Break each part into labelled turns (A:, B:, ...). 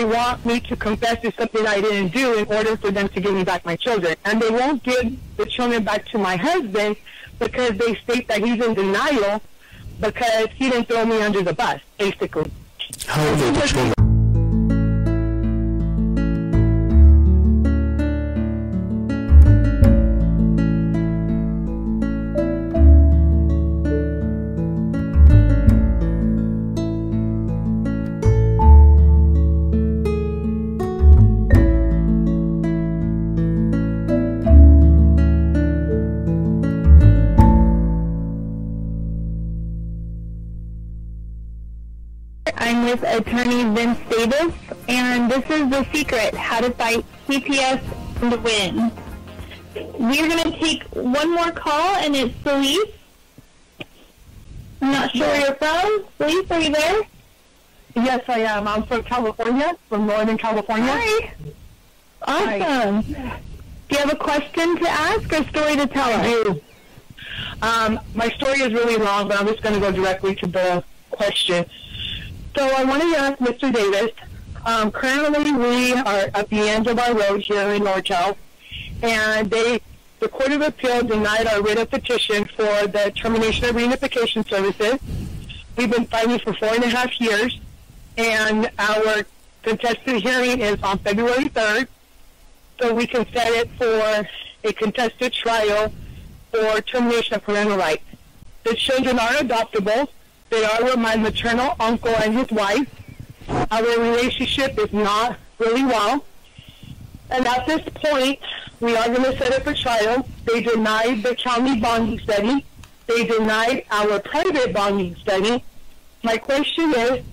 A: they want me to confess to something I didn't do in order for them to give me back my children. And they won't give the children back to my husband because they state that he's in denial because he didn't throw me under the bus, basically.
B: How old are the children?
C: With attorney Vince Davis, and this is The Secret, How to Fight CPS and Win. We're going to take one more call, and it's Felice. I'm not sure where you're from. Felice, are you there?
A: Yes, I am. I'm from California, from Northern California.
C: Hi. Awesome. Do you have a question to ask or story to tell us?
A: I do. Um, my story is really long, but I'm just going to go directly to the question. So I wanted to ask Mr. Davis. Um, currently, we are at the end of our road here in Nortel, and they, the Court of Appeal denied our writ of petition for the termination of reunification services. We've been fighting for four and a half years, and our contested hearing is on February 3rd, so we can set it for a contested trial for termination of parental rights. The children are adoptable. They are with my maternal uncle and his wife. Our relationship is not really well. And at this point, we are going to set up a trial. They denied the county bonding study. They denied our private bonding study. My question is,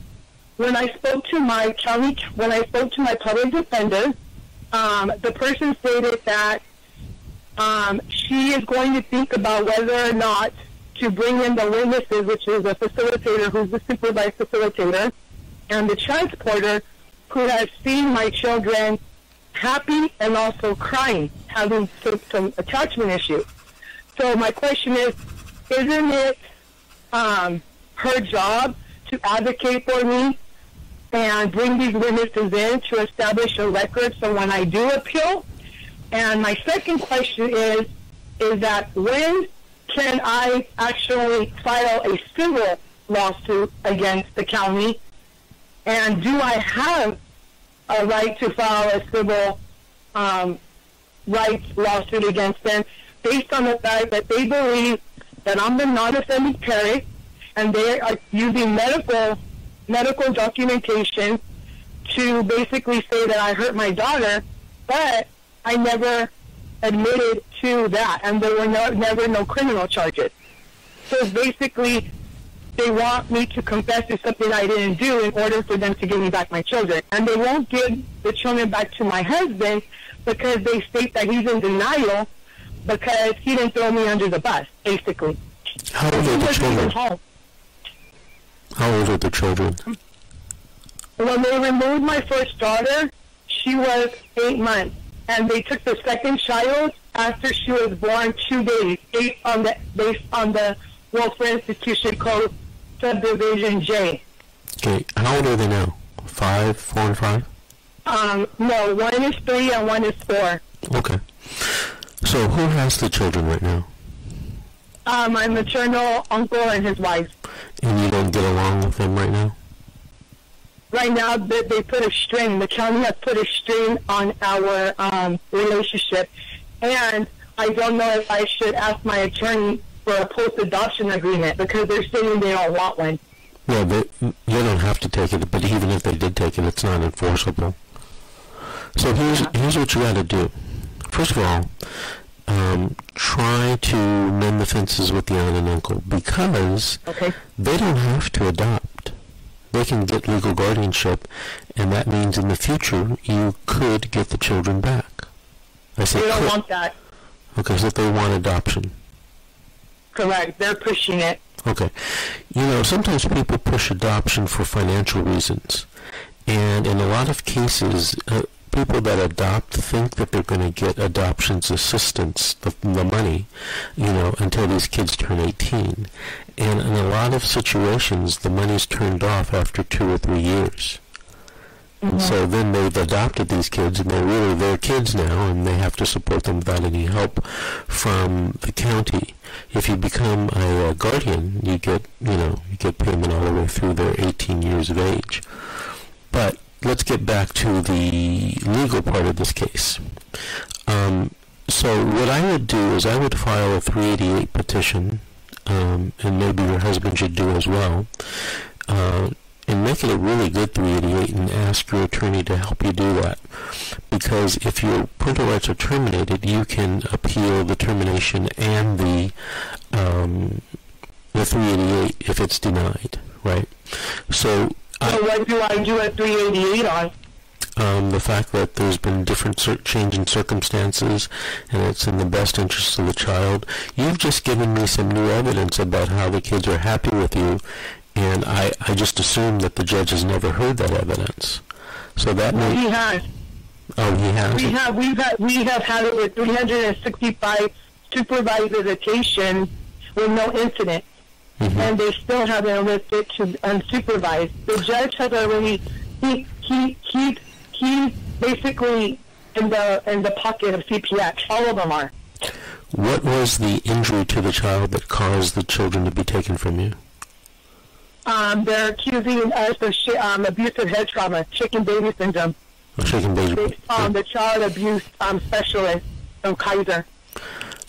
A: when I spoke to my county, when I spoke to my public defender, um, the person stated that um, she is going to think about whether or not to bring in the witnesses, which is a facilitator who's the supervised facilitator, and the transporter who has seen my children happy and also crying, having some, some attachment issues. So my question is, isn't it um, her job to advocate for me and bring these witnesses in to establish a record so when I do appeal? And my second question is, is that when can I actually file a civil lawsuit against the county? And do I have a right to file a civil um, rights lawsuit against them based on the fact that they believe that I'm the non-offending parent and they are using medical medical documentation to basically say that I hurt my daughter, but I never admitted to that, and there were no, never no criminal charges. So basically, they want me to confess to something I didn't do in order for them to give me back my children. And they won't give the children back to my husband because they state that he's in denial because he didn't throw me under the bus, basically.
B: How old are the children? How old are the children?
A: When they removed my first daughter, she was eight months, and they took the second child after she was born two days, based on the based on the Welfare Institution Code Subdivision J.
B: Okay, how old are they now? Five, four, and five?
A: Um, no, one is three and one is four.
B: Okay. So who has the children right now?
A: Uh, my maternal uncle and his wife.
B: And you don't get along with them right now?
A: Right now, they, they put a string. The county has put a string on our um, relationship, and I don't know if I should ask my attorney for a post-adoption agreement because they're saying they don't want one.
B: Well, they, they don't have to take it, but even if they did take it, it's not enforceable. So here's here's what you got to do. First of all, um, try to mend the fences with the aunt and uncle because
A: Okay.
B: they don't have to adopt. They can get legal guardianship, and that means in the future you could get the children back. I said
A: They don't
B: could.
A: want that.
B: Okay, so they want adoption.
A: Correct. They're pushing it.
B: Okay. You know, sometimes people push adoption for financial reasons. And in a lot of cases, uh, people that adopt think that they're going to get adoptions assistance, the, the money, you know, until these kids turn 18. And in a lot of situations, the money's turned off after two or three years. And so then they've adopted these kids, and they're really their kids now, and they have to support them without any help from the county. If you become a, uh guardian, you get you know you get payment all the way through their 18 years of age. But let's get back to the legal part of this case. Um, so what I would do is I would file a 388 petition, um, and maybe your husband should do as well. Uh, and make it a really good 388 and ask your attorney to help you do that. Because if your parental rights are terminated, you can appeal the termination and the um, the 388 if it's denied, right? So,
A: So what do I do at 388 on?
B: um, the fact that there's been different cir- change in circumstances and it's in the best interest of the child. You've just given me some new evidence about how the kids are happy with you, and I, I just assume that the judge has never heard that evidence. So that may,
A: He has.
B: oh, he has.
A: We have we've had we have had it with 365 supervised visitation with no incident,
B: Mhm.
A: and they still haven't lifted to unsupervised. The judge has already he he he he's basically in the in the pocket of CPS. All of them are.
B: What was the injury to the child that caused the children to be taken from you?
A: Um, they're accusing us of shi um, abusive head trauma, shaken baby syndrome.
B: A shaken baby.
A: On the child abuse um, specialist from Kaiser.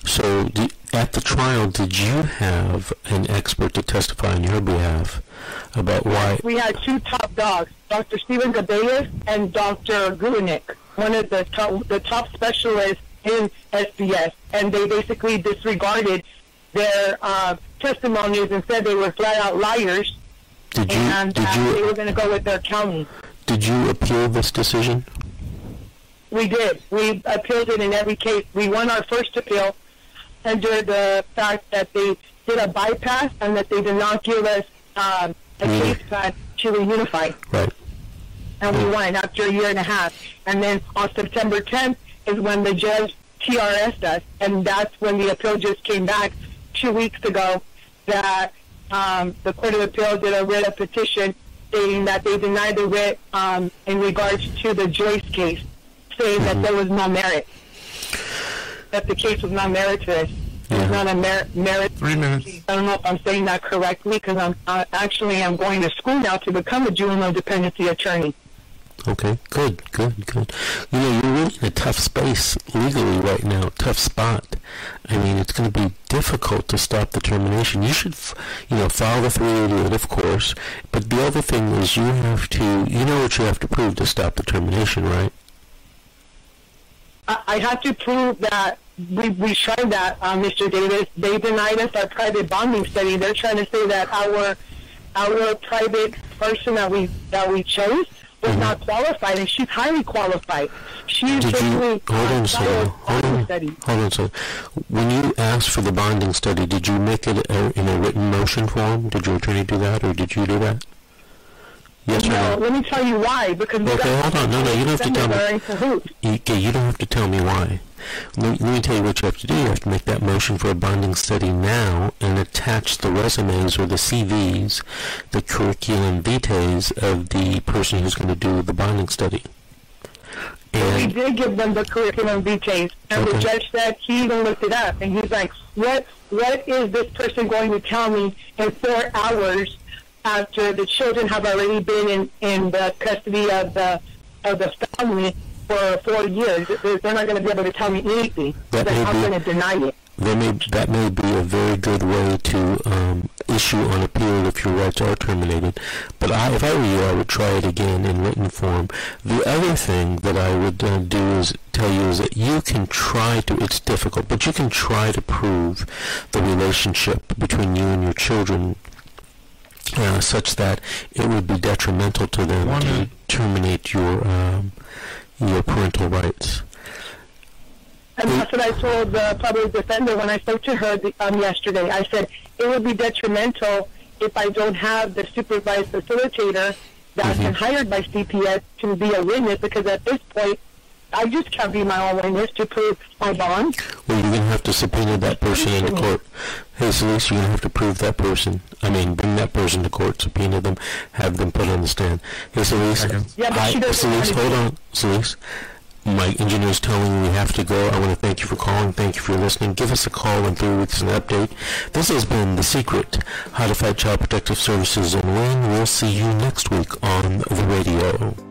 B: So, d at the trial, did you have an expert to testify on your behalf about why?
A: We had two top dogs, Dr. Stephen Gabayas and Dr. Gulinik, one of the top, the top specialists in SBS, and they basically disregarded their uh, testimonies and said they were flat out liars
B: Did you
A: and
B: did
A: that they were going to go with their county.
B: did you appeal this decision?
A: We did. We appealed it in every case. We won our first appeal under the fact that they did a bypass and that they did not give us um, a
B: Mm.
A: case plan to reunify.
B: Right.
A: and we won after a year and a half. And then on September 10th is when the judge TRS'd us, and that's when the appeal just came back two weeks ago that um, the Court of Appeal did a writ of petition stating that they denied the writ um, in regards to the Joyce case, saying that there was no merit, that the case was not meritorious. It was not a mer- merit.
D: Three minutes.
A: I don't know if I'm saying that correctly because I'm uh, actually I'm going to school now to become a juvenile dependency attorney.
B: Okay. Good. Good. Good. You know, you're really in a tough space legally right now. Tough spot. I mean, it's going to be difficult to stop the termination. You should, you know, file the 388, of course. But the other thing is, you have to. You know what you have to prove to stop the termination, right?
A: I, I have to prove that we, we tried that, uh, Mr. Davis. They denied us our private bonding study. They're trying to say that our our private person that we that we chose was
B: Mhm.
A: not qualified, and she's highly qualified. She's
B: Did you hold on
A: uh.
B: Hold on.
A: study.
B: Hold on. When you asked for the bonding study, did you make it a, in a written motion form? Did your attorney do that, or did you do that?
A: No, let me tell you why. Because
B: Okay,
A: got
B: hold on. No, no, you don't have to tell me.
A: They're in cahoots.
B: You, okay, you don't have to tell me why. Let, let me tell you what you have to do. You have to make that motion for a bonding study now and attach the resumes or the CVs, the curriculum vitae of the person who's going to do the bonding study. And We
A: did give them the curriculum vitae, and the judge said he even looked it up, and he's like, "What? What is this person going to tell me in four hours after the children have already been in in the custody of the of the family for four years? They're not going to be able to tell me anything.
B: That may
A: I'm going to deny it."
B: That may that may be a very good way to um, issue on appeal if your rights are terminated. But I, if I were you, I would try it again in written form. The other thing that I would uh, do is tell you is that you can try to. It's difficult, but you can try to prove the relationship between you and your children. Uh, such that it would be detrimental to them
D: One
B: to
D: minute.
B: terminate your um, your parental rights.
A: And that's what I told the public defender when I spoke to her the, um, yesterday. I said it would be detrimental if I don't have the supervised facilitator that's
B: Mhm.
A: been hired by CPS to be a witness because at this point, I just can't be my own witness to prove my bond.
B: Well, you're going to have to subpoena that person in the court. Hey, Celeste, you're going to have to prove that person. I mean, bring that person to court, subpoena them, have them put on the stand. Hey, Celeste.
A: Yeah, but
B: I,
A: she doesn't
B: Celeste,
A: want to-
B: hold on. Celeste, my engineer's telling me we have to go. I want to thank you for calling. Thank you for listening. Give us a call in three weeks and an update. This has been The Secret, How to Fight Child Protective Services and Win. We'll see you next week on the radio.